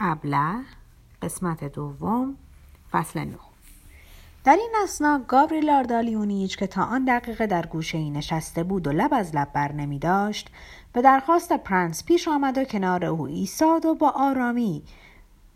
ابله قسمت دوم فصل نو در این اسنا گابریل آردالیونیچ که تا آن دقیقه در گوشه ای نشسته بود و لب از لب بر نمی داشت به درخواست پرنس پیش آمد و کنار او ایستاد و با آرامی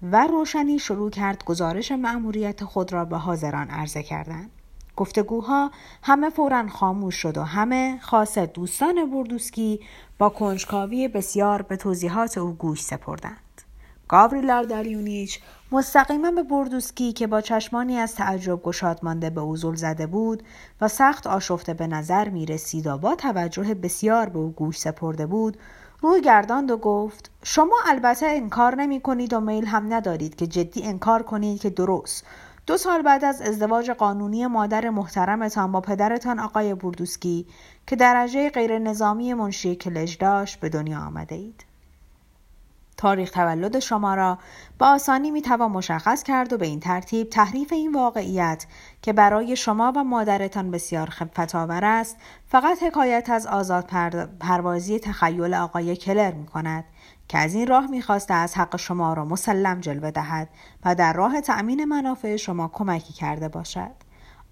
و روشنی شروع کرد گزارش مأموریت خود را به حاضران عرضه کردند گفتگوها همه فورا خاموش شد و همه خاصه دوستان بردوسکی با کنجکاوی بسیار به توضیحات او گوش سپردند. گاوریلار داریونیچ مستقیما به بردوسکی که با چشمانی از تعجب گشاد مانده به او زده بود و سخت آشفته به نظر می رسید و با توجه بسیار به او گوش سپرده بود روی گرداند و گفت شما البته انکار نمی کنید و میل هم ندارید که جدی انکار کنید که درست دو سال بعد از ازدواج قانونی مادر محترمتان با پدرتان آقای بردوسکی که درجه غیر نظامی منشی کلش داشت به دنیا آمده اید. تاریخ تولد شما را با آسانی می توان مشخص کرد و به این ترتیب تحریف این واقعیت که برای شما و مادرتان بسیار خفت آور است فقط حکایت از آزاد پروازی تخیل آقای کلر می کند که از این راه می‌خواسته از حق شما را مسلم جلوه دهد و در راه تأمین منافع شما کمکی کرده باشد.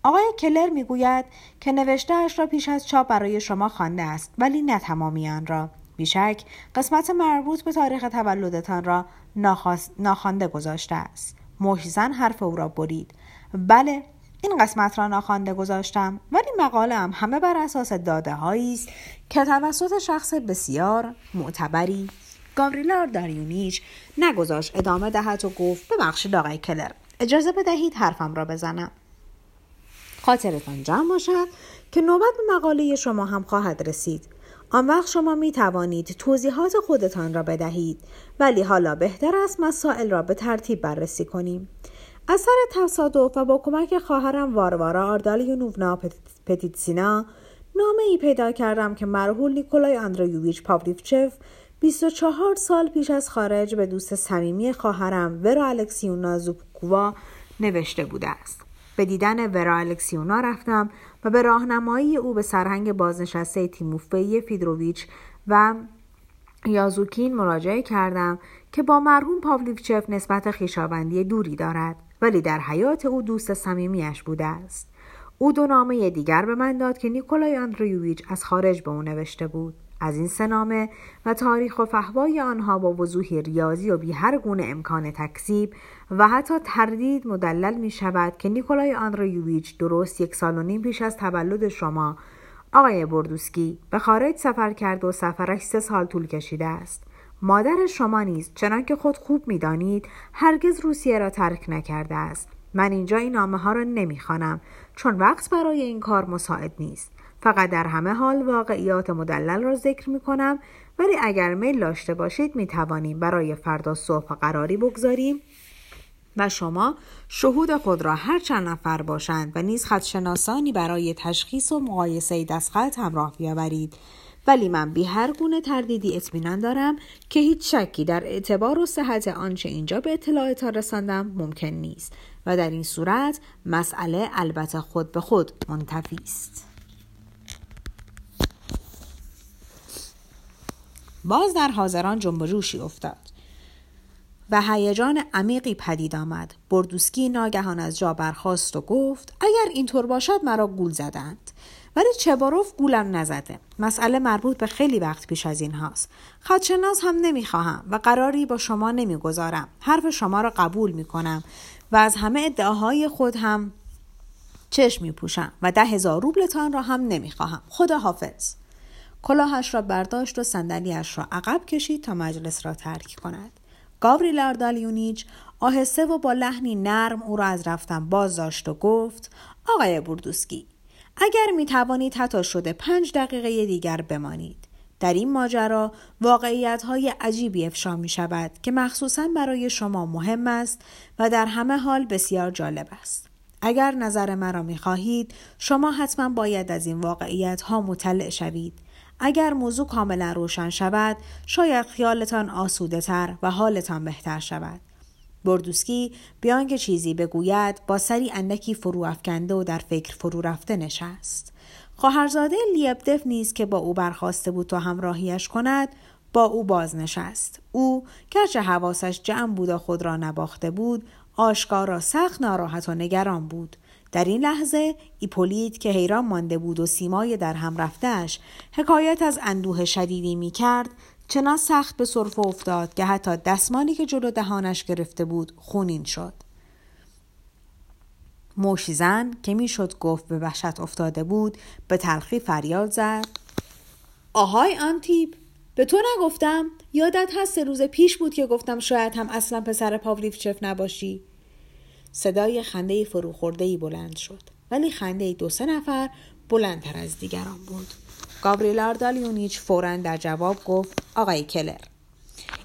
آقای کلر می‌گوید که نوشتهاش را پیش از چاپ برای شما خوانده است ولی نه تمامی آن را. بیشک قسمت مربوط به تاریخ تولدتان را ناخوانده گذاشته است. محزن حرف او را برید. بله این قسمت را ناخوانده گذاشتم ولی مقاله هم همه بر اساس داده است که توسط شخص بسیار معتبری گاوریلا داریونیچ نگذاشت ادامه دهد و گفت ببخشید آقای کلر اجازه بدهید حرفم را بزنم. خاطرتان جمع باشد که نوبت به مقاله شما هم خواهد رسید. آن وقت شما می توانید توضیحات خودتان را بدهید ولی حالا بهتر است مسائل را به ترتیب بررسی کنیم. از سر تصادف و با کمک خواهرم واروارا آردالیونوونا پتیتسینا نامه ای پیدا کردم که مرحول نیکولای آندریوویچ پاولیوچف 24 سال پیش از خارج به دوست صمیمی خواهرم ورا الکسیونا زوبکووا نوشته بوده است. به دیدن ورا الکسیونا رفتم و به راهنمایی او به سرهنگ بازنشسته تیموفی فیدروویچ و یازوکین مراجعه کردم که با مرحوم پاولیوچف نسبت خیشاوندی دوری دارد ولی در حیات او دوست صمیمیاش بوده است. او دو نامه دیگر به من داد که نیکولای آندریوویچ از خارج به او نوشته بود. از این سنامه و تاریخ و فهوای آنها با وضوحی ریاضی و بی هر گونه امکان تکذیب و حتی تردید مدلل می شود که نیکولای آندریوویچ درست یک سال و نیم پیش از تولد شما آقای بردوسکی به خارج سفر کرد و سفرش سه سال طول کشیده است. مادر شما نیز چنانکه خود خوب می‌دانید هرگز روسیه را ترک نکرده است. من اینجا این نامه ها را نمی‌خوانم چون وقت برای این کار مساعد نیست. فقط در همه حال واقعیات مدلل را ذکر می کنم ولی اگر میل داشته باشید می توانیم برای فردا صبح قراری بگذاریم و شما شهود خود را هر چند نفر باشند و نیز خدشناسانی برای تشخیص و مقایسه دستخط همراه بیاورید. ولی من بی هر گونه تردیدی اطمینان دارم که هیچ شکی در اعتبار و صحت آنچه اینجا به اطلاعتان رساندم ممکن نیست و در این صورت مسئله البته خود به خود منتفی است. باز در حاضران جنب جوشی افتاد و هیجان عمیقی پدید آمد. بردوسکی ناگهان از جا برخاست و گفت اگر اینطور باشد مرا گول زدند. ولی چباروف گولم نزده. مسئله مربوط به خیلی وقت پیش از این هاست. خدشناس هم نمی‌خواهم و قراری با شما نمی‌گذارم. حرف شما را قبول می‌کنم و از همه ادعاهای خود هم چشم میپوشم و ده هزار روبلتان را هم نمی‌خواهم. خدا حافظ کلاهش را برداشت و صندلیاش را عقب کشید تا مجلس را ترک کند گاوریل آردالیونیچ آهسته و با لحنی نرم او را از رفتن باز داشت و گفت آقای بردوسکی اگر می توانید حتی شده پنج دقیقه دیگر بمانید در این ماجرا واقعیت های عجیبی افشا می شود که مخصوصا برای شما مهم است و در همه حال بسیار جالب است. اگر نظر مرا می خواهید شما حتما باید از این واقعیت ها مطلع شوید اگر موضوع کاملا روشن شود شاید خیالتان آسوده تر و حالتان بهتر شود. بردوسکی بیان که چیزی بگوید با سری اندکی فرو افکنده و در فکر فرو رفته نشست. خواهرزاده لیبدف نیز که با او برخواسته بود تا همراهیش کند با او بازنشست. او گرچه حواسش جمع بود و خود را نباخته بود آشکارا سخت ناراحت و نگران بود. در این لحظه ایپولیت که حیران مانده بود و سیمای در هم رفتهش حکایت از اندوه شدیدی می کرد چنان سخت به صرف افتاد که حتی دستمالی که جلو دهانش گرفته بود خونین شد. موشیزن که می‌شد گفت به وحشت افتاده بود به تلخی فریاد زد. آهای آنتیب به تو نگفتم یادت هست روز پیش بود که گفتم شاید هم اصلا پسر پاولیفچف نباشی؟ صدای خنده فروخورده ای بلند شد. ولی خنده دو سه نفر بلندتر از دیگران بود. گابریل آردالیونیچ فورا در جواب گفت آقای کلر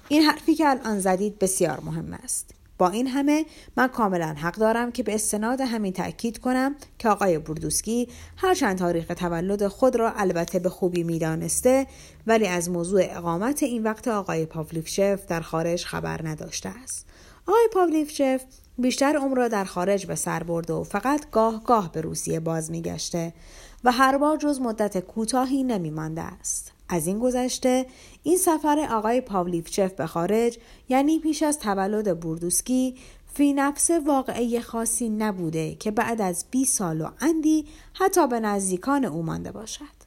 این حرفی که الان زدید بسیار مهم است. با این همه من کاملا حق دارم که به استناد همین تأکید کنم که آقای بردوسکی هرچند تاریخ تولد خود را البته به خوبی می‌دانسته ولی از موضوع اقامت این وقت آقای پاولیفشف در خارج خبر نداشته است. آقای پاولیفشف بیشتر عمر را در خارج به سر برده و فقط گاه گاه به روسیه باز میگشته و هر بار جز مدت کوتاهی نمیمانده است. از این گذشته این سفر آقای پاولیفچف به خارج یعنی پیش از تولد بوردوسکی فی نفس واقعی خاصی نبوده که بعد از 20 سال و اندی حتی به نزدیکان او مانده باشد.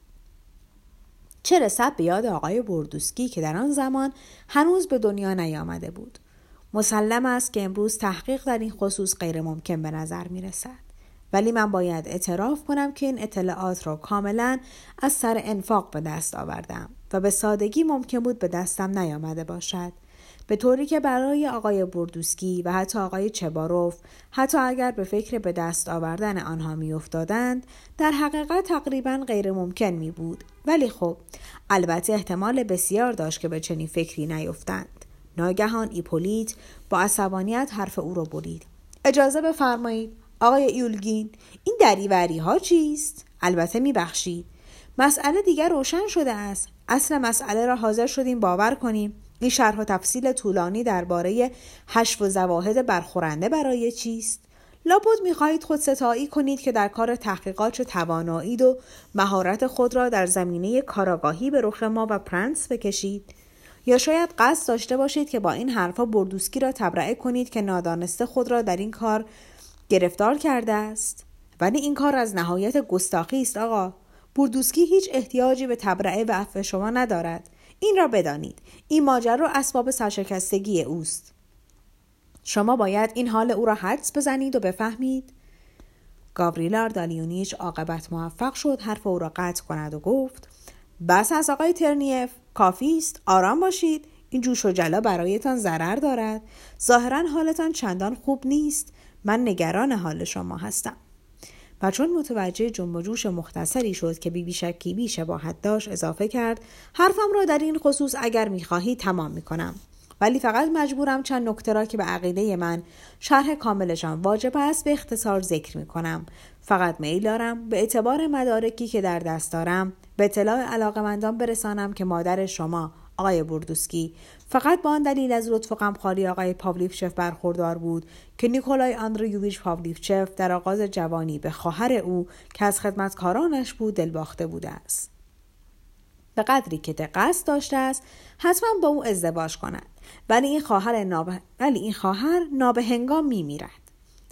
چه رسد به یاد آقای بردوسکی که در آن زمان هنوز به دنیا نیامده بود. مسلم است که امروز تحقیق در این خصوص غیر ممکن به نظر می رسد. ولی من باید اعتراف کنم که این اطلاعات را کاملا از سر انفاق به دست آوردم و به سادگی ممکن بود به دستم نیامده باشد. به طوری که برای آقای بردوسکی و حتی آقای چباروف حتی اگر به فکر به دست آوردن آنها میافتادند در حقیقت تقریبا غیر ممکن می بود ولی خب البته احتمال بسیار داشت که به چنین فکری نیفتند. ناگهان ایپولیت با عصبانیت حرف او را برید. اجازه بفرمایید. آقای ایولگین این دریوری ها چیست؟ البته میبخشید. مسئله دیگر روشن شده است. اصل مسئله را حاضر شدیم باور کنیم. این شرح و تفصیل طولانی درباره حشو و زواهد برخورنده برای چیست؟ لابد می‌خواهید خود ستایی کنید که در کار تحقیقات چه توانایید و مهارت خود را در زمینه کاراگاهی به رخ ما و پرنس بکشید. یا شاید قصد داشته باشید که با این حرفها بردوسکی را تبرئه کنید که نادانسته خود را در این کار گرفتار کرده است. ولی این کار از نهایت گستاخی است آقا. بوردوسکی هیچ احتیاجی به تبرعه و عفو شما ندارد. این را بدانید. این ماجرا اسباب سرشکستگی اوست. شما باید این حال او را حدس بزنید و بفهمید. گاوریلار دالیونیچ عاقبت موفق شد حرف او را قطع کند و گفت بس از آقای ترنیف. کافی است آرام باشید. این جوش و جلا برایتان ضرر دارد. ظاهرا حالتان چندان خوب نیست. من نگران حال شما هستم. و چون متوجه جنب جوش مختصری شد که بی شباهت داشت اضافه کرد حرفم را در این خصوص اگر می‌خواهی تمام می‌کنم. ولی فقط مجبورم چند نکته را که به عقیده من شرح کاملشان واجب است به اختصار ذکر می‌کنم. فقط میل دارم به اعتبار مدارکی که در دست دارم به اطلاع علاقمندان برسانم که مادر شما آقای بردوسکی فقط با آن دلیل از لطف و غمخواری آقای پاولیفچف برخوردار بود که نیکولای آندریوویچ پاولیفچف در آغاز جوانی به خواهر او که از خدمتکارانش بود دلباخته بوده است. به قدری که دقت داشته است حتما با او ازدواج کند. ولی این خواهر ناب... ولی این خواهر نابهنگام میمیرد.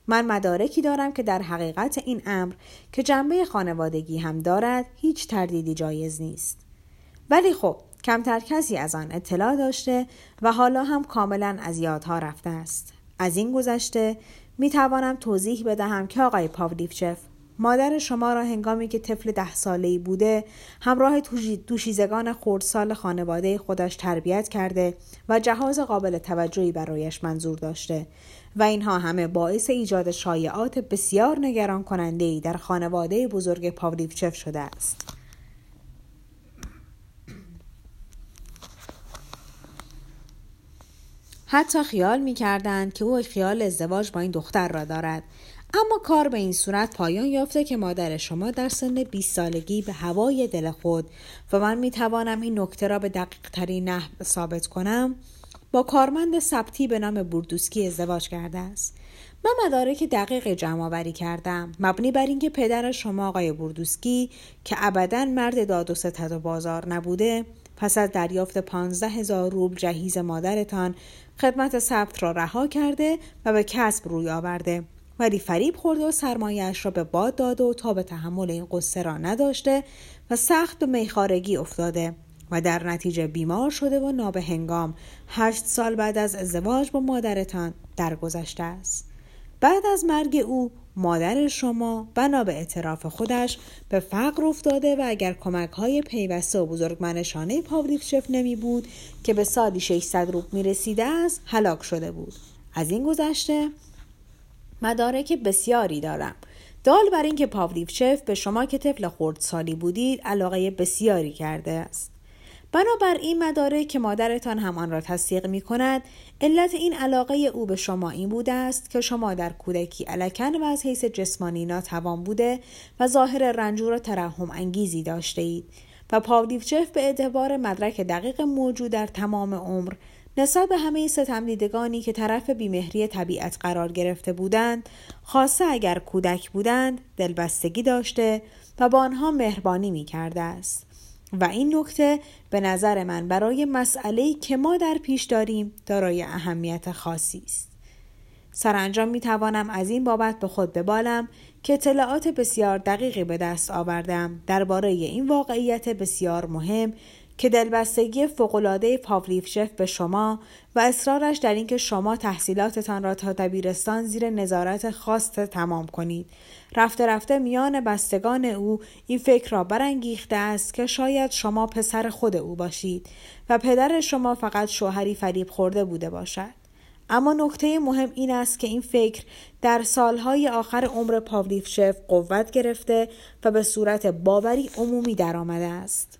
من مدارکی دارم که در حقیقت این امر که جنبه خانوادگی هم دارد هیچ تردیدی جایز نیست. ولی خب کمتر کسی از آن اطلاع داشته و حالا هم کاملا از یادها رفته است. از این گذشته می توانم توضیح بدهم که آقای پاولیفچف مادر شما را هنگامی که طفل ده ساله ای بوده همراه دوشیزگان خردسال خانواده خودش تربیت کرده و جهاز قابل توجهی برایش منظور داشته و اینها همه باعث ایجاد شایعات بسیار نگران کننده ای در خانواده بزرگ پاولیفچف شده است. حتی خیال می کردند که او خیال ازدواج با این دختر را دارد اما کار به این صورت پایان یافته که مادر شما در سن 20 سالگی به هوای دل خود و من می توانم این نکته را به دقیق ترین نحو ثابت کنم با کارمند ثبتی به نام بوردوسکی ازدواج کرده است. من مدارک دقیق جمع آوری کردم مبنی بر اینکه پدر شما آقای بوردوسکی که ابدا مرد داد و ستد و بازار نبوده پس از دریافت پانزده هزار روبل جهیز مادرتان خدمت ثبت را رها کرده و به کسب روی آورده. ولی فریب خورده و سرمایهاش را به باد داده و تا به تحمل این قصه را نداشته و سخت به میخارگی افتاده و در نتیجه بیمار شده و نابهنگام. هشت سال بعد از ازدواج با مادرتان درگذشته است. بعد از مرگ او مادر شما بنا به اعتراف خودش به فقر افتاده و اگر کمک های پیوسته و بزرگمنشانه پاولیفچف نمی بود که به سالی 600 روب می رسیده است هلاک شده بود. از این گذشته مدارک بسیاری دارم. دال بر اینکه پاولیفچف به شما که طفل خردسالی بودید علاقه بسیاری کرده است. بنابر این مدارک که مادرتان هم آن را تصدیق می کند علت این علاقه او به شما این بوده است که شما در کودکی علکن و از حیث جسمانی ناتوان بوده و ظاهر رنجور و ترحم انگیزی داشته اید و پاولیوچف به اعتبار مدرک دقیق موجود در تمام عمر نسبت به همه ستم دیدگانی که طرف بیمهری طبیعت قرار گرفته بودند خاصه اگر کودک بودند دلبستگی داشته و با آنها مهربانی می کرده است. و این نکته به نظر من برای مسئله که ما در پیش داریم دارای اهمیت خاصی است. سرانجام می توانم از این بابت به خود ببالم که اطلاعات بسیار دقیقی به دست آوردم درباره این واقعیت بسیار مهم که دلبستگی فوقالعاده پاولیفشف به شما و اصرارش در اینکه شما تحصیلاتتان را تا دبیرستان زیر نظارت خاص تمام کنید. رفته رفته میان بستگان او این فکر را برانگیخته است که شاید شما پسر خود او باشید و پدر شما فقط شوهری فریب خورده بوده باشد. اما نکته مهم این است که این فکر در سالهای آخر عمر پاولیفشف قوت گرفته و به صورت باوری عمومی درآمده است.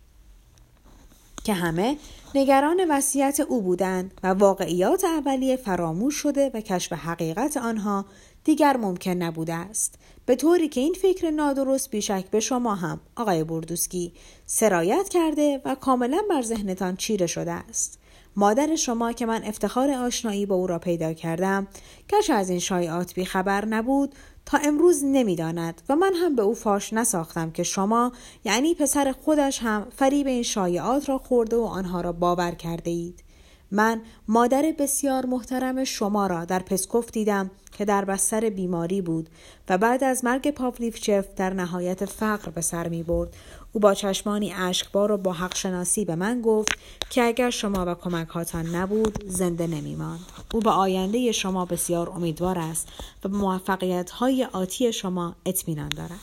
که همه نگران وصیت او بودند و واقعیات اولیه فراموش شده و کشف حقیقت آنها دیگر ممکن نبوده است. به طوری که این فکر نادرست بیشک به شما هم آقای بردوسکی سرایت کرده و کاملا بر ذهنتان چیره شده است. مادر شما که من افتخار آشنایی با او را پیدا کردم گرچه از این شایعات بیخبر نبود تا امروز نمی‌داند و من هم به او فاش نساختم که شما یعنی پسر خودش هم فریب این شایعات را خورده و آنها را باور کرده اید من مادر بسیار محترم شما را در پسکوف دیدم که در بستر بیماری بود و بعد از مرگ پاولیفچف در نهایت فقر به سر می برد. او با چشمانی اشکبار و با حق شناسی به من گفت که اگر شما و کمکهاتان نبود زنده نمی ماند. او به آینده شما بسیار امیدوار است و به موفقیت های آتی شما اطمینان دارد.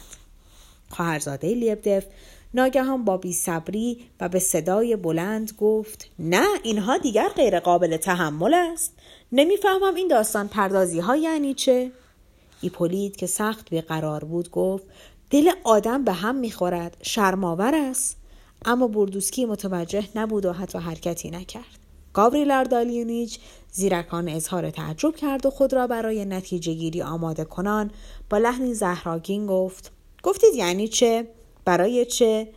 خواهرزاده لیبدف ناگهان با صبری و به صدای بلند گفت نه اینها دیگر غیر قابل تحمل است نمی‌فهمم این داستان پردازی ها یعنی چه ایپولید که سخت بیقرار بود گفت دل آدم به هم می‌خورد. شرماور است. اما بردوسکی متوجه نبود و حتی حرکتی نکرد. گاوریل اردالیونیچ زیرکان اظهار تعجب کرد و خود را برای نتیجه گیری آماده کنان با لحنی زهراگین گفت. گفتید یعنی چه؟ برای چه؟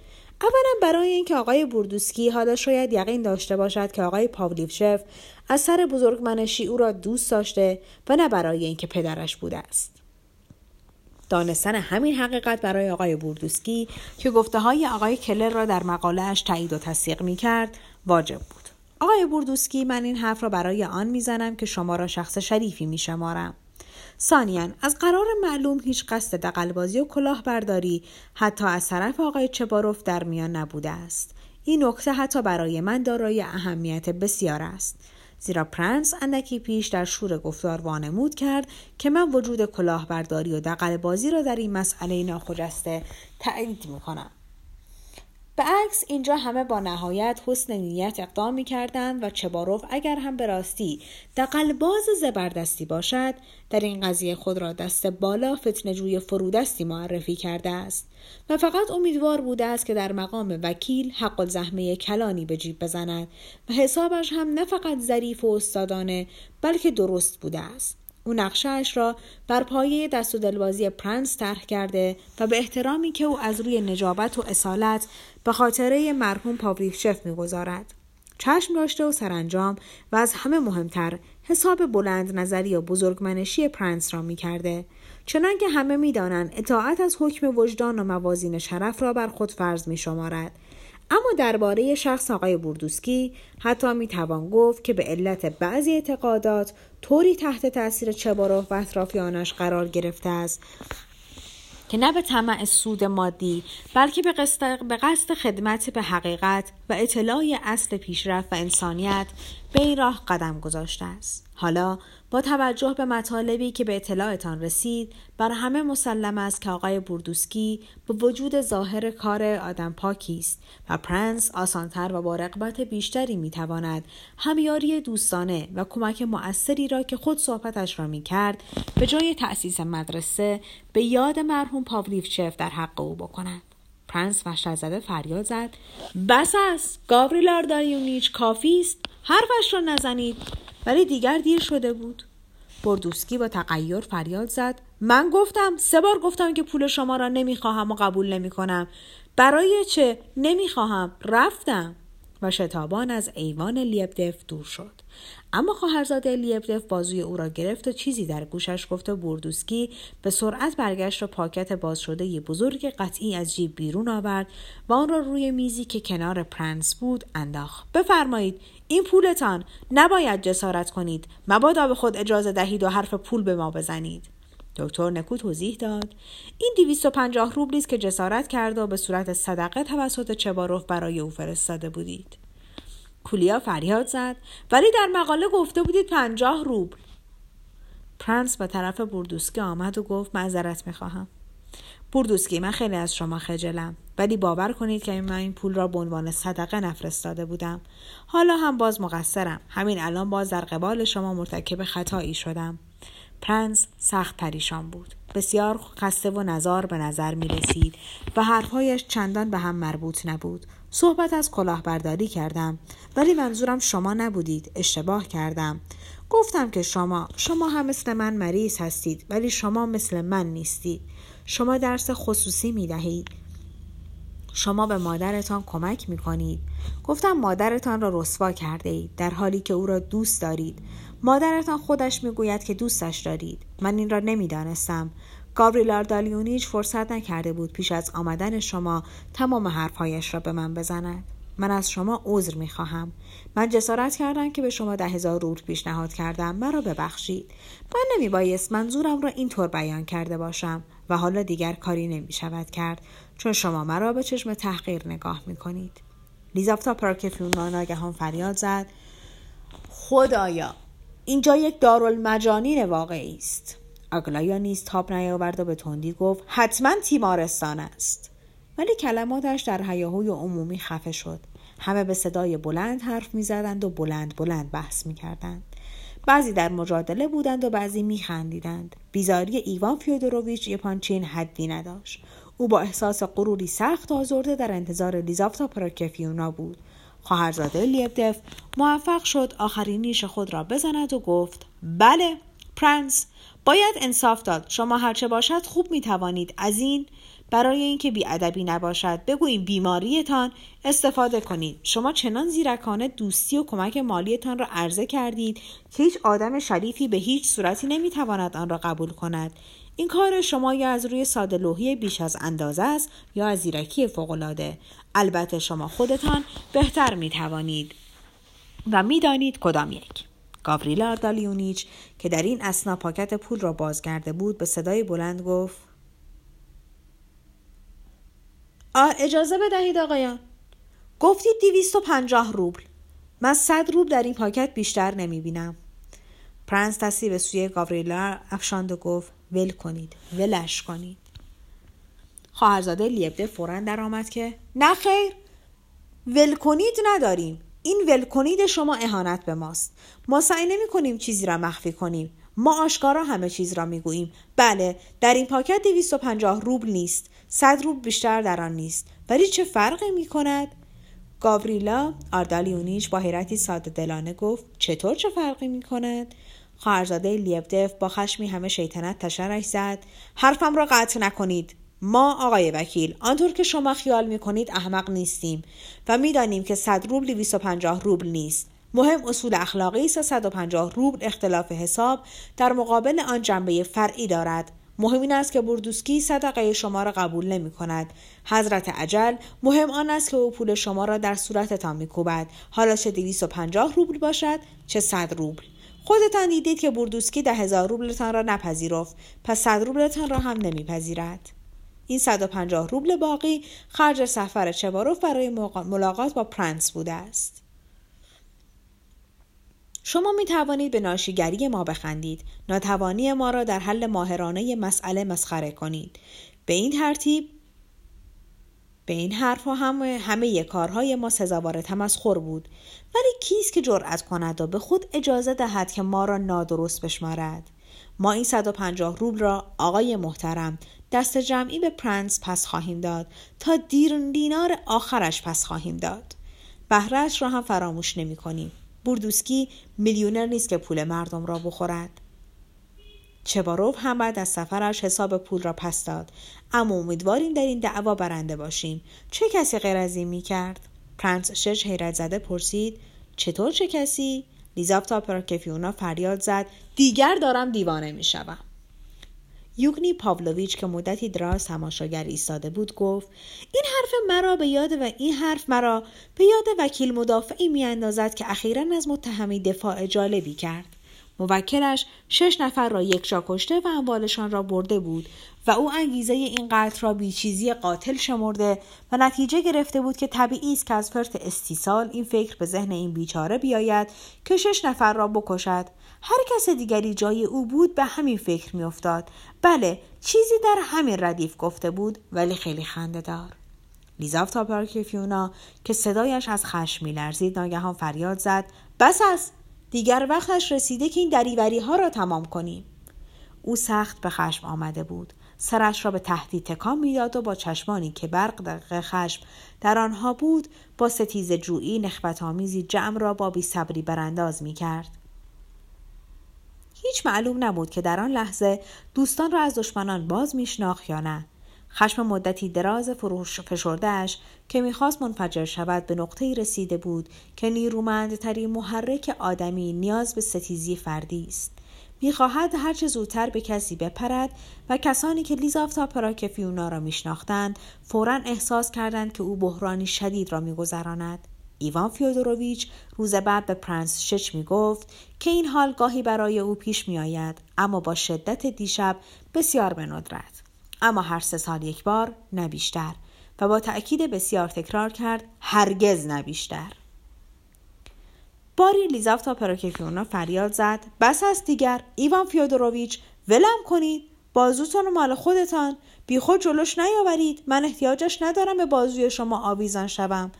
اولا برای اینکه آقای بوردوسکی حالا شاید یقین داشته باشد که آقای پاولیوشف از سر بزرگمنشی او را دوست داشته و نه برای اینکه پدرش بوده است. دانستن همین حقیقت برای آقای بوردوسکی که گفته های آقای کلر را در مقالهاش تایید و تصدیق می کرد واجب بود. آقای بوردوسکی من این حرف را برای آن می‌زنم که شما را شخص شریفی می شمارم سانیان از قرار معلوم هیچ قصد دقلبازی و کلاهبرداری حتی از طرف آقای چباروف در میان نبوده است. این نکته حتی برای من دارای اهمیت بسیار است. زیرا پرنس اندکی پیش در شور گفتار وانمود کرد که من وجود کلاهبرداری و دقلبازی را در این مسئله ناخجسته تأیید می‌کنم. به عکس اینجا همه با نهایت حسن نیت اقدام می کردند و چباروف اگر هم به راستی دقلباز زبردستی باشد در این قضیه خود را دست بالا فتنجوی فرودستی معرفی کرده است. و فقط امیدوار بوده است که در مقام وکیل حق الزحمه کلانی به جیب بزند و حسابش هم نه فقط ظریف و استادانه بلکه درست بوده است. او نقشهاش را بر پایه دست و دلبازی پرنس طرح کرده و به احترامی که او از روی نجابت و اصالت به خاطره مرحوم پاولیفشف می‌گذارد. چشم داشته و سرانجام و از همه مهمتر حساب بلند نظری و بزرگمنشی پرنس را می‌کرده. چنانکه همه می‌دانند اطاعت از حکم وجدان و موازین شرف را بر خود فرض می شمارد. اما درباره شخص آقای بوردوسکی حتی می توان گفت که به علت بعضی اعتقادات طوری تحت تاثیر چباروف و اطرافیانش قرار گرفته است. که نه به طمع سود مادی بلکه به قصد, به قصد خدمت به حقیقت و اطلاع اصل پیشرفت و انسانیت به این راه قدم گذاشته است. حالا با توجه به مطالبی که به اطلاعتان رسید بر همه مسلم است که آقای بوردوسکی به وجود ظاهر کار آدم پاکی است و پرنس آسانتر و با رقبت بیشتری می‌تواند همیاری دوستانه و کمک مؤثری را که خود صحبتش را می‌کرد به جای تأسیس مدرسه به یاد مرحوم پاولیفچف در حق او بکند. پرنس وحشت زده فریاد زد. بس است گاوریل آرداریونیچ کافی است. حرفش را نزنید. ولی دیگر دیر شده بود. بردوسکی با تغیر فریاد زد. من گفتم سه بار گفتم که پول شما را نمی‌خواهم و قبول نمی‌کنم. برای چه؟ نمی‌خواهم. رفتم. و شتابان از ایوان لیبدف دور شد. اما خواهرزاده لیبدف بازوی او را گرفت و چیزی در گوشش گفت و بوردوسکی به سرعت برگشت و پاکت باز شده بزرگ قطعی از جیب بیرون آورد و آن را روی میزی که کنار پرنس بود انداخت. بفرمایید این پولتان نباید جسارت کنید. مبادا به خود اجازه دهید و حرف پول به ما بزنید. دکتر نکو توضیح داد. این 250 روبلی است که جسارت کرده و به صورت صدقه توسط چباروف برای او فرستاده بودید. کولیا فریاد زد. ولی در مقاله گفته بودید پنجاه روبل. پرنس به طرف بوردوسکی آمد و گفت معذرت می‌خواهم. بوردوسکی من خیلی از شما خجلم. ولی باور کنید که من این پول را به عنوان صدقه نفرستاده بودم. حالا هم باز مقصرم. همین الان باز در قبال شما مرتکب خطایی شدم. پرنس سخت پریشان بود. بسیار خسته و نزار به نظر می رسید و حرفهایش چندان به هم مربوط نبود. صحبت از کلاهبرداری کردم ولی منظورم شما نبودید. اشتباه کردم. گفتم که شما شما هم مثل من مریض هستید ولی شما مثل من نیستید. شما درس خصوصی می دهید. شما به مادرتان کمک می کنید گفتم مادرتان را رسوا کرده اید در حالی که او را دوست دارید. مادرتان خودش می‌گوید که دوستش دارید. من این را نمی‌دانستم. گابریل آردالیونیچ فرصت نکرده بود پیش از آمدن شما تمام حرفهایش را به من بزند. من از شما عذر می خواهم. من جسارت کردم که به شما ده هزار روز پیشنهاد کردم. مرا ببخشید. من نمی بایست منظورم را اینطور بیان کرده باشم. و حالا دیگر کاری نمی شود کرد چون شما مرا به چشم تحقیر نگاه می کنید لیزافتا پراکفیونا ناگهان فریاد زد. خدایا اینجا یک دارالمجانین واقعی است. آگلایا نیز تاب نیاورد و به تندی گفت حتما تیمارستان است. ولی کلماتش در هیاهوی عمومی خفه شد. همه به صدای بلند حرف می‌زدند و بلند بلند بحث می‌کردند. بعضی در مجادله بودند و بعضی میخندیدند. بیزاری ایوان فیودوروویچ یپانچین حدی نداشت. او با احساس غروری سخت آزرده در انتظار لیزافتا پراکفیونا بود. خواهرزاده لیبدف موفق شد آخرین نیش خود را بزند و گفت بله پرنس باید انصاف داد. شما هرچه باشد خوب می توانید از این برای اینکه بیادبی نباشد. بگوییم بیماریتان استفاده کنید. شما چنان زیرکانه دوستی و کمک مالیتان را عرضه کردید که هیچ آدم شریفی به هیچ صورتی نمی‌تواند آن را قبول کند. این کار شما یا از روی ساده بیش از اندازه است یا از زیرکی فوقالعاده. البته شما خودتان بهتر می توانید و می‌دانید کدام یک. گاوریلا دالیونیچ که در این اثنا پاکت پول را باز کرده بود به صدای بلند گفت اجازه بدهید آقایان. گفتید دیویست و پنجاه روبل. من صد روبل در این پاکت بیشتر نمی بینم پرنس دستی به سوی گاوریلا افشاند و گفت ول کنید ولش کنید. خواهرزاده لیبده فورا درآمد که نه خیر ول کنید نداریم. این ول کنید شما اهانت به ماست. ما سعی نمی کنیم چیزی را مخفی کنیم. ما آشکارا همه چیز را می‌گوییم. بله در این پاکت 250 روبل نیست. صد روبل بیشتر در آن نیست. ولی چه فرقی می کند گاوریلا آردالیونیچ با حیرتی ساده دلانه گفت چطور چه فرقی می کند خواهرزاده لیبدف با خشمی همه شیطنت تشرش زد. حرفم را قطع نکنید. ما آقای وکیل آنطور که شما خیال می کنید احمق نیستیم و می‌دانیم که 100 روبل 250 روبل نیست. مهم اصول اخلاقی است 150 روبل اختلاف حساب در مقابل آن جنبه فرعی دارد. مهم این است که بردوسکی صدقه شما را قبول نمی کند. حضرت عجل مهم آن است که او پول شما را در صورتتان میکوبد حالا چه دویست و پنجاه روبل باشد چه صد روبل. خودتان دیدید که بردوسکی ده هزار روبلتان را نپذیرفت. پس صد روبلتان را هم نمیپذیرد این 150 روبل باقی خرج سفر چواروف برای ملاقات با پرنس بوده است. شما می توانید به ناشیگری ما بخندید. ناتوانی ما را در حل ماهرانه مسئله مسخره کنید. به این ترتیب به این حرف ها هم همه کارهای ما سزاوار تمسخر بود. ولی کیست که جرأت کند و به خود اجازه دهد که ما را نادرست بشمارد؟ ما این 150 روبل را آقای محترم دست جمعی به پرنس پس خواهیم داد تا دیر دینار آخرش پس خواهیم داد. بهرش را هم فراموش نمی کنیم. بوردوسکی میلیونر نیست که پول مردم را بخورد چباروف هم بعد از سفرش حساب پول را پس داد اما امیدواریم در این دعوا برنده باشیم چه کسی غیر از این می کرد؟ پرنس شش حیرت زده پرسید چطور چه کسی؟ لیزافتا پراکفیونا فریاد زد دیگر دارم دیوانه می شوم. یوگنی پاولویچ که مدتی دراز تماشاگر ایستاده بود گفت این حرف مرا به یاد و این حرف مرا به یاد وکیل مدافعی میاندازد که اخیرا از متهمی دفاع جالبی کرد. موکلش شش نفر را یکجا کشته و اموالشان را برده بود و او انگیزه این قتل را بیچیزی قاتل شمرده و نتیجه گرفته بود که طبیعی است که از فرط استیصال این فکر به ذهن این بیچاره بیاید که شش نفر را بکشد. هر کس دیگری جای او بود به همین فکر میافتاد. بله چیزی در همین ردیف گفته بود ولی خیلی خنده دار. لیزاف فیونا که صدایش از خشم میلرزید. ناگهان فریاد زد. بس است دیگر وقتش رسیده که این دریوری ها را تمام کنیم. او سخت به خشم آمده بود. سرش را به تهدید تکان می‌داد و با چشمانی که برق دقیق خشم در آنها بود با ستیز جویی نخبت آمیزی جمع را با بی صبری برانداز می کرد. هیچ معلوم نبود که در آن لحظه دوستان را از دشمنان باز میشناخت یا نه. خشم مدتی دراز فروش فشردهش که می‌خواست منفجر شود به نقطه رسیده بود که نیرومندترین محرک آدمی نیاز به ستیزی فردی است. می‌خواهد هرچه زودتر به کسی بپرد و کسانی که لیزافتا پراکفیونا را میشناختند فورا احساس کردند که او بحرانی شدید را میگذراند. ایوان فیودوروویچ روز بعد به پرنس شچ می گفت که این حال گاهی برای او پیش می آید اما با شدت دیشب بسیار به ندرت. اما هر سه سال یک بار نه بیشتر و با تأکید بسیار تکرار کرد هرگز نه بیشتر. باری لیزافتا پراکفیونا فریاد زد. بس است دیگر ایوان فیودوروویچ ولم کنید. بازوتان مال خودتان. بیخود جلوش نیاورید. من احتیاجش ندارم به بازوی شما آویزان شوم.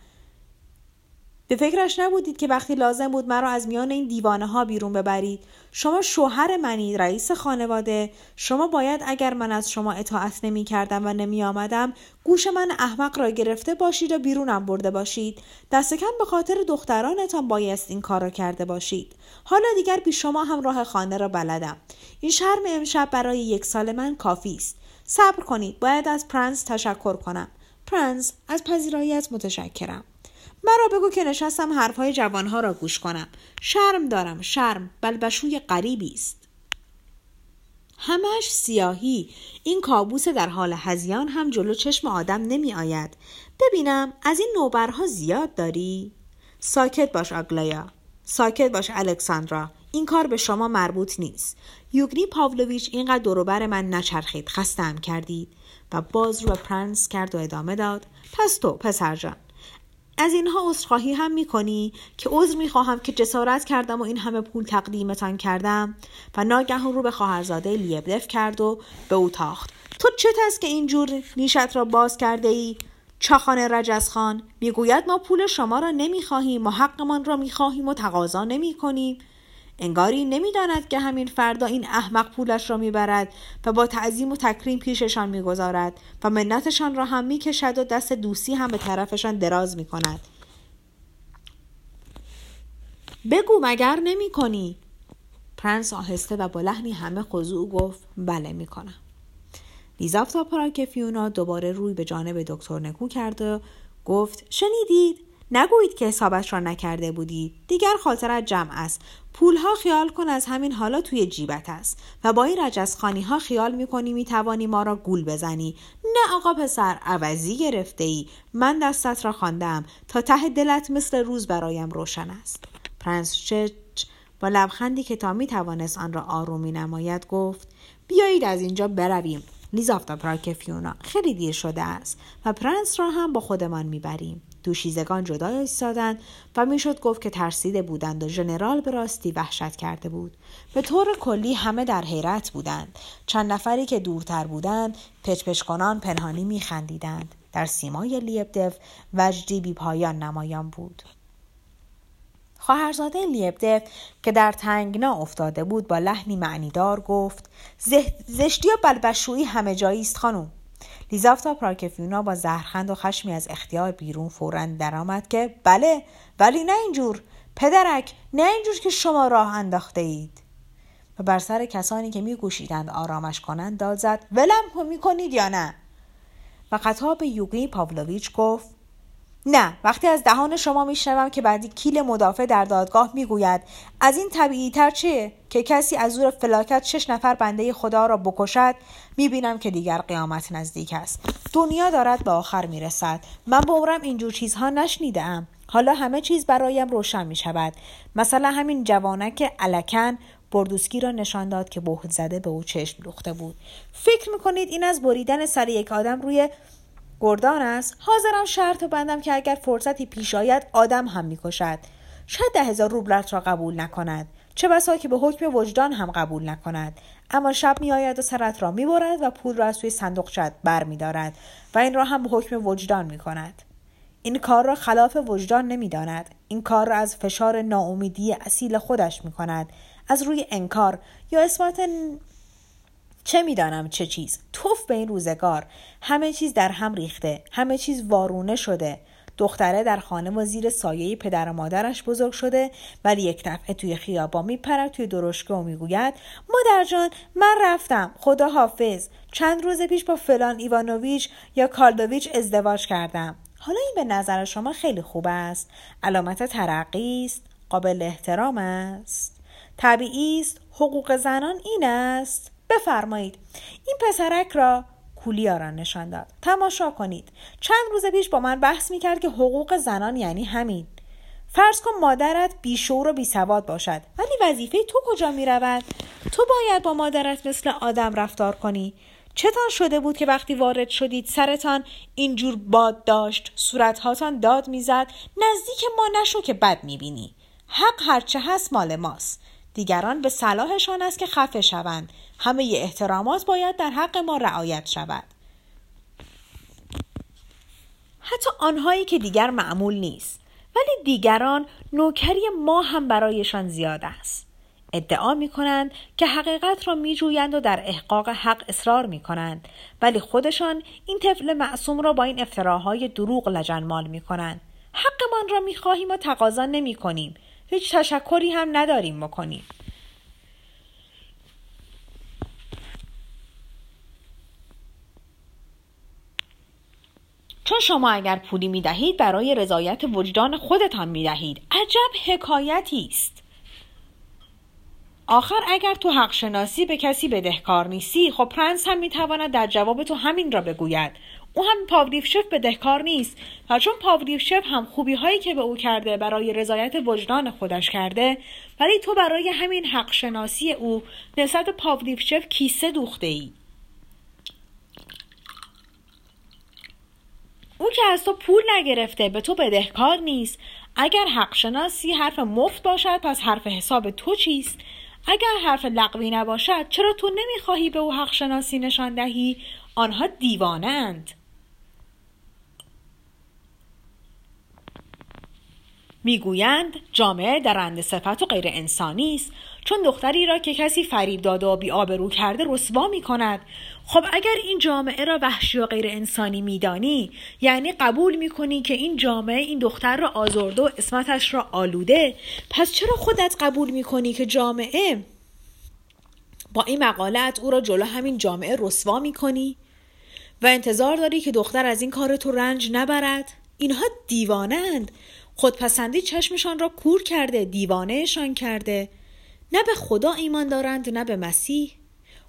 به فکرش نبودید که وقتی لازم بود مرا از میان این دیوانه ها بیرون ببرید. شما شوهر منید رئیس خانواده. شما باید اگر من از شما اطاعت نمی کردم و نمی آمدم گوش من احمق را گرفته باشید و بیرونم برده باشید. دست کم به خاطر دخترانتان بایست این کار را کرده باشید. حالا دیگر بی شما هم راه خانه را بلدم. این شرم امشب برای یک سال من کافی است. صبر کنید باید از پرنس تشکر کنم. پرنس از پذیراییت متشکرم. مرا بگو که نشستم حرفهای جوانها را گوش کنم. شرم دارم شرم بلبشوی غریبی است. همش سیاهی. این کابوس در حال هذیان هم جلو چشم آدم نمی آید. ببینم از این نوبرها زیاد داری؟ ساکت باش آگلایا ساکت باش الکساندرا. این کار به شما مربوط نیست. یوگنی پاولویچ اینقدر دوروبر من نچرخید. خستم کردید. و باز رو پرنس کرد و ادامه داد. پس تو پسرجان از اینها عذرخواهی هم می‌کنی که عذر می‌خواهم که جسارت کردم و این همه پول تقدیمتان کردم و ناگهان رو به خواهرزاده لیبدف کرد و به او تاخت تو چه است که اینجور نیشت را باز کرده ای؟ چاخان رجزخان می‌گوید ما پول شما را نمی‌خواهیم و حقمان را می‌خواهیم و تقاضا نمی‌کنیم انگاری نمی‌داند که همین فردا این احمق پولش را می‌برد و با تعظیم و تکریم پیششان می‌گذارد و منتشان را هم می‌کشد و دست دوستی هم به طرفشان دراز می‌کند. بگو مگر نمی کنی؟ پرنس آهسته و با لحنی همه خضوع گفت بله می‌کنم. لیزافتا پراکفیونا دوباره روی به جانب دکتر نکو کرد و گفت شنیدید؟ نگویید که حسابش را نکرده بودید. دیگر خاطرت جمع است. پولها خیال کن از همین حالا توی جیبت است و با این رجزخانی ها خیال می‌کنی می‌توانی ما را گول بزنی. نه آقا پسر عوضی گرفته ای من دستت را خواندم تا ته دلت مثل روز برایم روشن است. پرنس چچ با لبخندی که تا می‌توانست آن را آرام می‌نماید گفت بیایید از اینجا برویم. لیزافتا پراک فیونا خیلی دیر شده است و پرنس را هم با خودمان می‌بریم. دوشیزگان جدا ایستادند و می‌شد گفت که ترسیده بودند و ژنرال به راستی وحشت کرده بود. به طور کلی همه در حیرت بودند. چند نفری که دورتر بودند پچپچ کنان پنهانی میخندیدند. در سیمای لیبدف وجدی بی پایان نمایان بود. خواهرزاده لیبدف که در تنگنا افتاده بود با لحنی معنیدار گفت زشتی و بلبشویی همه جایی است خانم. لیزافتا پراکفیونا با زهرخند و خشمی از اختیار بیرون فورا درآمد که بله ولی نه اینجور. پدرک نه اینجور که شما راه انداخته اید و بر سر کسانی که میگوشیدند آرامش کنند داد زد ولم می‌کنید یا نه؟ و خطاب یوگی پاولویچ گفت نه وقتی از دهان شما میشنوم که بعدی کیل مدافع در دادگاه می‌گوید از این طبیعی تر چیه که کسی از زور فلاکت شش نفر بنده خدا را بکشد؟ می‌بینم که دیگر قیامت نزدیک است. دنیا دارد به آخر می‌رسد. من به عمرم اینجور چیزها نشنیدم حالا همه چیز برایم روشن می شود مثلا همین جوانک علکن بردوسکی را نشان داد که بهت زده به او چشم دوخته بود. فکر می‌کنید این از بریدن سر یک آدم روی گردان است. حاضرم شرط بندم که اگر فرصتی پیش آید آدم هم می‌کشد. شاید ده هزار روبلت را قبول نکند. چه بسا که به حکم وجدان هم قبول نکند. اما شب میآید و سرت را می‌برد و پول را از توی صندوقچت بر میدارد و این را هم به حکم وجدان می‌کند. این کار را خلاف وجدان نمی‌داند. این کار را از فشار ناامیدی اصیل خودش می‌کند. از روی انکار یا اثبات چه می‌دانم چه چیز؟ توف به این روزگار. همه چیز در هم ریخته. همه چیز وارونه شده. دختره در خانه و زیر سایه پدر و مادرش بزرگ شده. ولی یک دفعه توی خیابان میپرد توی درشکه و می‌گوید مادر جان من رفتم. خدا حافظ. چند روز پیش با فلان ایوانوویچ یا کالدویچ ازدواج کردم. حالا این به نظر شما خیلی خوب است. علامت ترقی است. قابل احترام است. طبیعی است. حقوق زنان این است. بفرمایید. این پسرک را کولیا را نشان داد. تماشا کنید. چند روز پیش با من بحث می‌کرد که حقوق زنان یعنی همین. فرض کن مادرت بیشور و بیسواد باشد. ولی وظیفه تو کجا می‌رود؟ تو باید با مادرت مثل آدم رفتار کنی. چتان شده بود که وقتی وارد شدید سرتان اینجور باد داشت صورتهاتان داد می‌زد نزدیک ما نشو که بد می‌بینی. حق هرچه هست مال ماست. دیگران به صلاحشان است که خفه شوند. همه احترامات باید در حق ما رعایت شود. حتی آنهایی که دیگر معمول نیست ولی دیگران نوکری ما هم برایشان زیاد است. ادعا می کنند که حقیقت را می جویند و در احقاق حق اصرار می کنند ولی خودشان این طفل معصوم را با این افتراهای دروغ لجنمال می کنند حقمان را می خواهیم و تقاضا نمی کنیم هیچ تشکری هم نداریم بکنیم. چون شما اگر پولی می دهید برای رضایت وجدان خودتان می دهید عجب حکایتی است. آخر اگر تو حق شناسی به کسی بدهکار نیستی خب پرنس هم می‌تواند در جواب تو همین را بگوید. او هم پاولیفشف بدهکار نیست و چون پاولیفشف هم خوبی هایی که به او کرده برای رضایت وجدان خودش کرده ولی تو برای همین حق شناسی او نسبت پاولیفشف کیسه دوخته ای او که از تو پول نگرفته به تو بدهکار نیست. اگر حق شناسی حرف مفت باشد پس حرف حساب تو چیست؟ اگر حرف لقوی نباشد چرا تو نمی‌خواهی به او حق شناسی نشان دهی؟ آنها دیوانند می‌گویند جامعه درنده صفت و غیر انسانی است. چون دختری را که کسی فریب داده و بیآبرو کرده رسوا می کند. خب اگر این جامعه را وحشی و غیر انسانی میدانی یعنی قبول می‌کنی که این جامعه این دختر را آزرده و اسمتش را آلوده پس چرا خودت قبول می‌کنی که جامعه با این مقالت او را جلو همین جامعه رسوا می‌کنی و انتظار داری که دختر از این کار تو رنج نبرد؟ اینها دیوانند خودپسندی چشمشان را کور کرده دیوانهشان کرده. نه به خدا ایمان دارند نه به مسیح.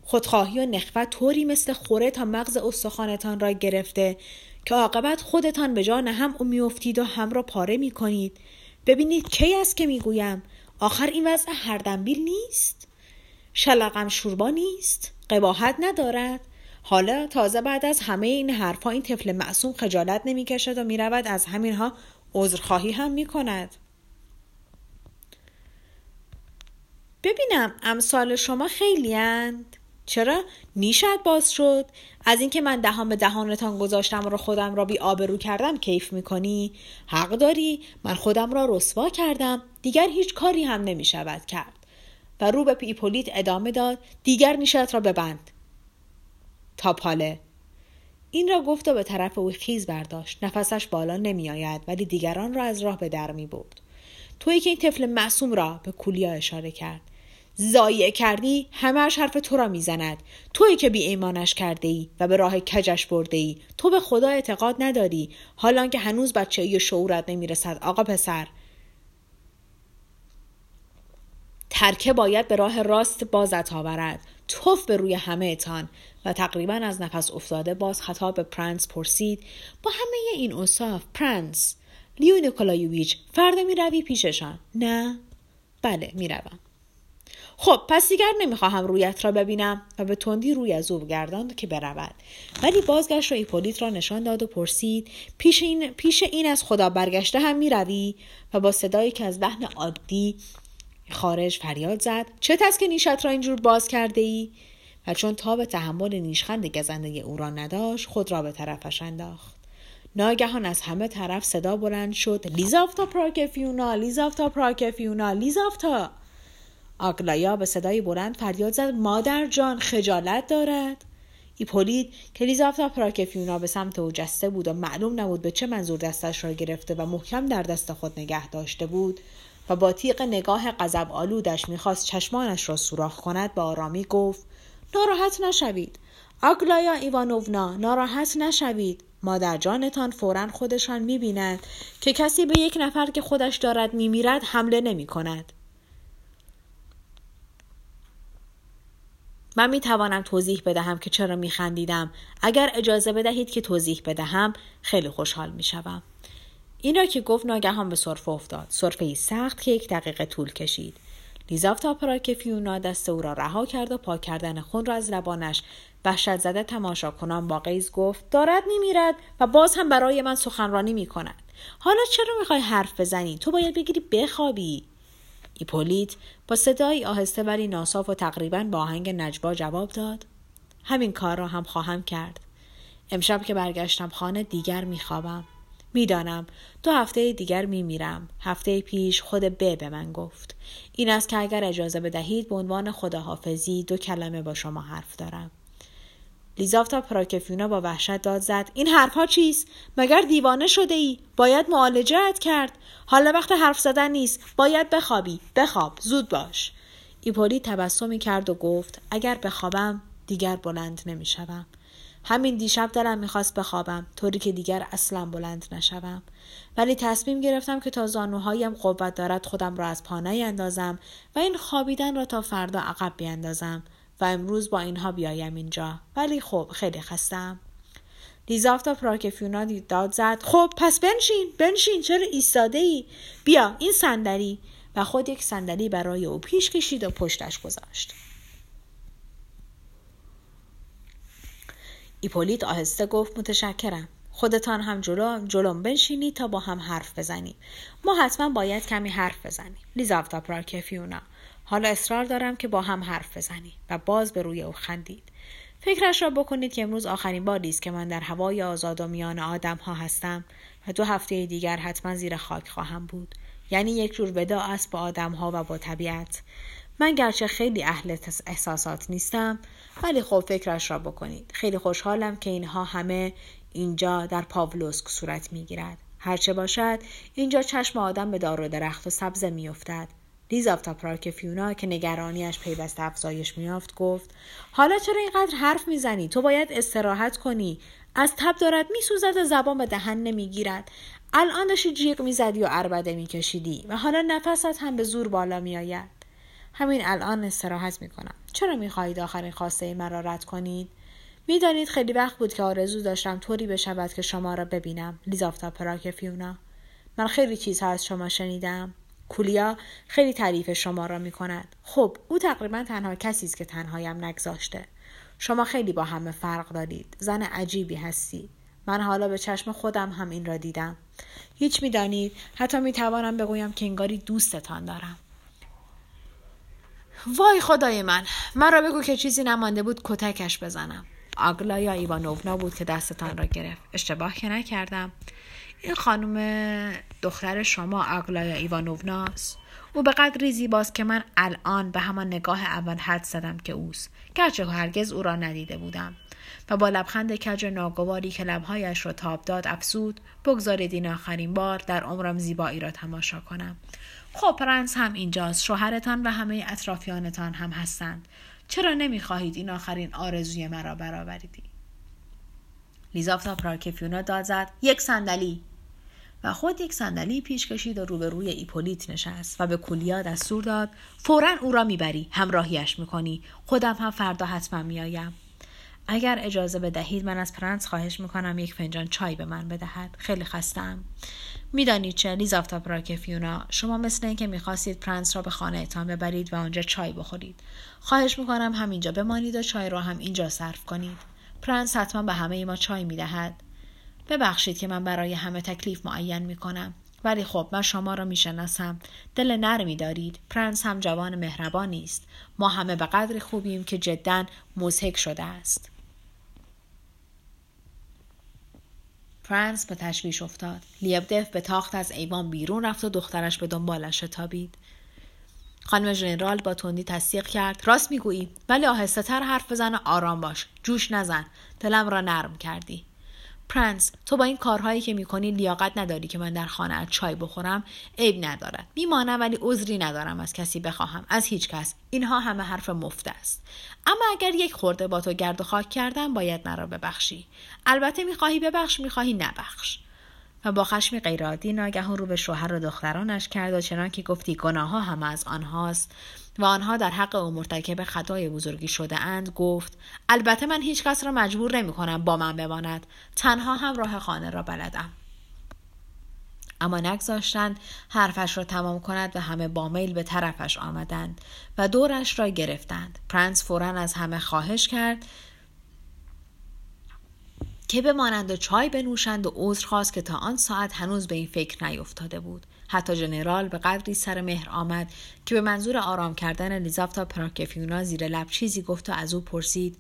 خودخواهی و نخوت طوری مثل خوره تا مغز استخوانتان را گرفته که عاقبت خودتان به جان هم میافتید و هم را پاره می کنید ببینید کی است که می‌گویم؟ آخر این وضع هر دنبیل نیست. شلقم شوربا نیست. قباحت ندارد. حالا تازه بعد از همه این حرفها این طفل معصوم خجالت نمی‌کشد و می‌رود از همینها عذرخواهی هم می‌کند. ببینم امثال شما خیلی اند. چرا؟ نیشت باز شد. از اینکه من دهان به دهانتان گذاشتم و خودم را بی آبرو کردم کیف می‌کنی؟ حق داری؟ من خودم را رسوا کردم. دیگر هیچ کاری هم نمی شود کرد. و رو به پیپولیت ادامه داد دیگر نیشت را ببند. تا پاله این را گفت و به طرف او خیز برداشت. نفسش بالا نمی آید ولی دیگران را از راه به در می برد تویی که این طفل معصوم را به کولیا اشاره کرد. ضایع کردی همهش حرف تو را می‌زند. تویی که بی ایمانش کرده ای و به راه کجش برده ای تو به خدا اعتقاد نداری. حالا که هنوز بچه ای شعورت نمی‌رسد آقا پسر. ترکه باید به راه راست بازت آورد. تف به روی همه تان. و تقریبا از نفس افتاده باز خطاب به پرنس پرسید با همه این اوصاف پرنس لیو نیکولایوویچ فردا می روی پیششان. نه؟ بله می روم. خب پس دیگر نمی‌خواهم رویت را ببینم و به تندی روی از او گرداند که برود. ولی بازگشت را ایپولیت را نشان داد و پرسید پیش این, پیش این از خدا برگشته هم می‌روی؟ و با صدایی که از لحن عادی خارج فریاد زد چه تست که نیشت را اینجور باز کرده ای؟ و چون به تحمل نیشخند گزنده او را نداشت خود را به طرفش انداخت. ناگهان از همه طرف صدا بلند شد لیزافتا پراکفیونا لیزافتا پراکفیونا لیزافتا آگلایا به صدای بلند فریاد زد مادر جان خجالت دارد؟ ایپولید که لیزافتا پراکفیونا به سمت او جسته بود و معلوم نبود به چه منظور دستش را گرفته و محکم در دست خود نگه داشته بود و با تیغ نگاه غضب آلودش می‌خواست چشمانش را سوراخ کند به آرامی گفت ناراحت نشوید. آگلایا ایوانوونا ناراحت نشوید. مادر جانتان فورا خودشان می‌بیند که کسی به یک نفر که خودش دارد میمیرد حمله نمی کند. من می توانم توضیح بدهم که چرا می خندیدم. اگر اجازه بدهید که توضیح بدهم خیلی خوشحال می شوم. این را که گفت ناگهان به صرفه افتاد. صرفه ای سخت که یک دقیقه طول کشید. لیزافتا که فیونا دست او را رها کرد و پاک کردن خون را از لبانش وحشت زده تماشا کنان با قیز گفت دارد میمیرد و باز هم برای من سخنرانی می کند. حالا چرا می‌خوای حرف بزنی؟ تو باید بگیری بخوابی. ایپولیت با صدایی آهسته ولی ناصاف و تقریبا با آهنگ نجبا جواب داد. همین کار را هم خواهم کرد. امشب که برگشتم خانه دیگر میخوابم. می‌دانم دو هفته دیگر میمیرم. هفته پیش خود ب به من گفت. این است که اگر اجازه بدهید به عنوان خداحافظی دو کلمه با شما حرف دارم. لیزافتا پراکفیونا با وحشت داد زد. این حرفها چیست؟ مگر دیوانه شده ای باید معالجت کرد. حالا وقت حرف زدن نیست. باید بخوابی. بخواب. زود باش. ایپولی تبسمی کرد و گفت اگر بخوابم دیگر بلند نمی‌شوم. همین دیشب دلم می‌خواست بخوابم طوری که دیگر اصلا بلند نشوم. ولی تصمیم گرفتم که تا زانوهایم قوت دارد خودم را از پانه اندازم و این خوابیدن را تا فردا عقب بیاندازم و امروز با اینها بیایم اینجا. ولی خب خیلی خستم. لیزافتا پراکفیونا داد زد. خب پس بنشین بنشین. چرا ایستاده ای بیا این صندلی. و خود یک صندلی برای او پیش کشید و پشتش گذاشت. ایپولیت آهسته گفت متشکرم. خودتان هم جلو جلوم بنشینید تا با هم حرف بزنیم. ما حتما باید کمی حرف بزنیم. لیزافتا پراکفیونا حالا اصرار دارم که با هم حرف بزنیم و باز به روی او خندید. فکرش را بکنید که امروز آخرین باری است که من در هوای آزاد و میان آدم ها هستم و دو هفته دیگر حتما زیر خاک خواهم بود. یعنی یک جور وداع است با آدم ها و با طبیعت. من گرچه خیلی اهل احساسات نیستم ولی خب فکرش را بکنید. خیلی خوشحالم که اینها همه اینجا در پاولوسک صورت می‌گیرد. هرچه باشد اینجا چشم آدم به دار و درخت و سبزه میافتد. لیزافتا فیونا که نگرانیش پیوسته افزایش میافت گفت حالا چرا اینقدر حرف می‌زنی؟ تو باید استراحت کنی. از تب دارد میسوزد و زبان به دهن نمی‌گیرد. الان داشتی جیغ می‌زدی و اربده میکشیدی و حالا نفست هم به زور بالا میآید. همین الان استراحت می‌کنم. چرا می‌خواهید آخرین خواسته مرا رد کنید؟ می‌دانید خیلی وقت بود که آرزو داشتم طوری بشود که شما را ببینم. لیزافتا پراک فیونا من خیلی چیزها از شما شنیدم. کولیا خیلی تعریف شما را می کند. خب او تقریبا تنها کسی است که تنهایم نگذاشته. شما خیلی با همه فرق دارید. زن عجیبی هستی. من حالا به چشم خودم هم این را دیدم. هیچ می‌دانید حتی می توانم بگویم که انگاری دوستتان دارم. وای خدای من مرا بگو که چیزی نمانده بود کتکش بزنم آگلایا ایوانوونا بود که دستتان را گرفت اشتباه که نکردم این خانم دختر شما آگلایا ایوانووناست او به قدری زیباست که من الان به همان نگاه اول حد زدم که اوست. گرچه هرگز او را ندیده بودم. و با لبخند کج ناگواری که لبهایش را تاب داد افسود بگذارید این آخرین بار در عمرم زیبایی را تماشا کنم. خب پرنس هم اینجاست. شوهرتان و همه اطرافیانتان هم هستند. چرا نمی‌خواهید این آخرین آرزوی مرا برآورید لیزافتا پراکفیونا داد زد. یک صندلی. و خود یک صندلی پیش کشید و روبروی ایپولیت نشست و به کولیا دستور داد فورا او را می‌بری همراهیش می‌کنی. خودم هم فردا حتما میآیم. اگر اجازه بدهید من از پرنس خواهش می‌کنم یک فنجان چای به من بدهد. خیلی خستم می‌دانید چه لیزافتا پراکفیونا شما مثل اینکه می‌خواستید پرنس را به خانه اتان ببرید و آنجا چای بخورید. خواهش می‌کنم همینجا بمانید و چای را هم اینجا صرف کنید. پرنس حتما به همه ما چای می‌دهد. ببخشید که من برای همه تکلیف معین می کنم. ولی خب من شما را می‌شناسم. دل نرمی دارید. پرنس هم جوان مهربانی است. ما همه به قدر خوبیم که جدا مضحک شده است. پرنس به تشویش افتاد. لیبدف به تاخت از ایوان بیرون رفت و دخترش به دنبالش شتابید. خانم ژنرال با تندی تصدیق کرد. راست می‌گویی. ولی آهسته تر حرف بزن و آرام باش. جوش نزن. دلم را نرم کردی. پرنس تو با این کارهایی که می‌کنی لیاقت نداری که من در خانه چای بخورم عیب ندارد. میمانم ولی عذری ندارم از کسی بخواهم. از هیچ کس. اینها همه حرف مفت است. اما اگر یک خورده با تو گرد و خاک کردم باید مرا ببخشی. البته می‌خواهی ببخش می‌خواهی نبخش. و با خشمی غیرعادی ناگهان رو به شوهر و دخترانش کرد و چنان که گفتی گناه ها همه از آنهاست. و آنها در حق او مرتکب خطای بزرگی شده اند گفت البته من هیچ کس را مجبور نمی کنم با من بماند. تنها هم راه خانه را بلدم. اما نگذاشتند حرفش را تمام کند و همه با میل به طرفش آمدند و دورش را گرفتند. پرنس فورا از همه خواهش کرد که بمانند و چای بنوشند و عذر خواست که تا آن ساعت هنوز به این فکر نیفتاده بود. حتی ژنرال به قدری سر مهر آمد که به منظور آرام کردن لیزافتا پراکفیونا زیر لب چیزی گفت و از او پرسید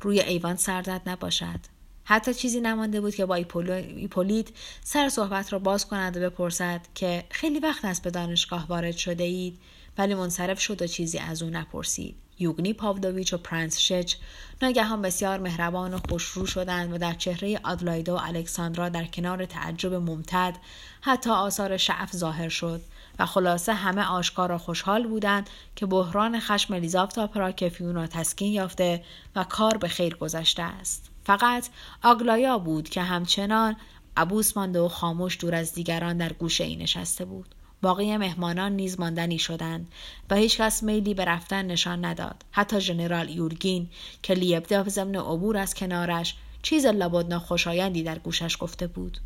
روی ایوان سردت نباشد. حتی چیزی نمانده بود که با ایپولیت سر صحبت را باز کند و بپرسد که خیلی وقت است به دانشگاه وارد شده اید ولی منصرف شد و چیزی از او نپرسید. یوگنی پاولوویچ و پرنس شچ ناگهان بسیار مهربان و خوشرو شدند و در چهره آدلایدا و الکساندرا در کنار تعجب ممتد حتی آثار شعف ظاهر شد و خلاصه همه آشکار و خوشحال بودند که بحران خشم الیزافتا پراکفیون را تسکین یافته و کار به خیر گذشته است. فقط آگلایا بود که همچنان عبوس مانده و خاموش دور از دیگران در گوشه ای نشسته بود. باقی مهمانان نیز ماندنی شدند و هیچکس میلی به رفتن نشان نداد. حتی ژنرال یورگین که لیبدف ضمن عبور از کنارش چیز لابد ناخوشایندی در گوشش گفته بود.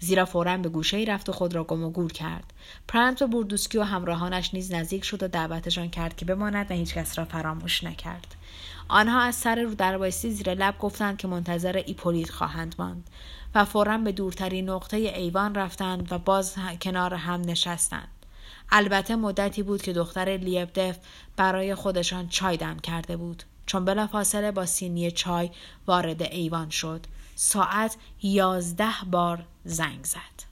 زیرا فورا به گوشه ای رفت و خود را گم و گور کرد. پرنس به بوردوسکی و همراهانش نیز نزدیک شد و دعوتشان کرد که بماند و هیچکس را فراموش نکرد. آنها از سر رودربایستی زیر لب گفتند که منتظر ایپولیت خواهند ماند. و فورا به دورترین نقطه ایوان رفتند و باز کنار هم نشستند. البته مدتی بود که دختر لیبدف برای خودشان چای دم کرده بود. چون بلافاصله با سینی چای وارد ایوان شد. ساعت یازده بار زنگ زد.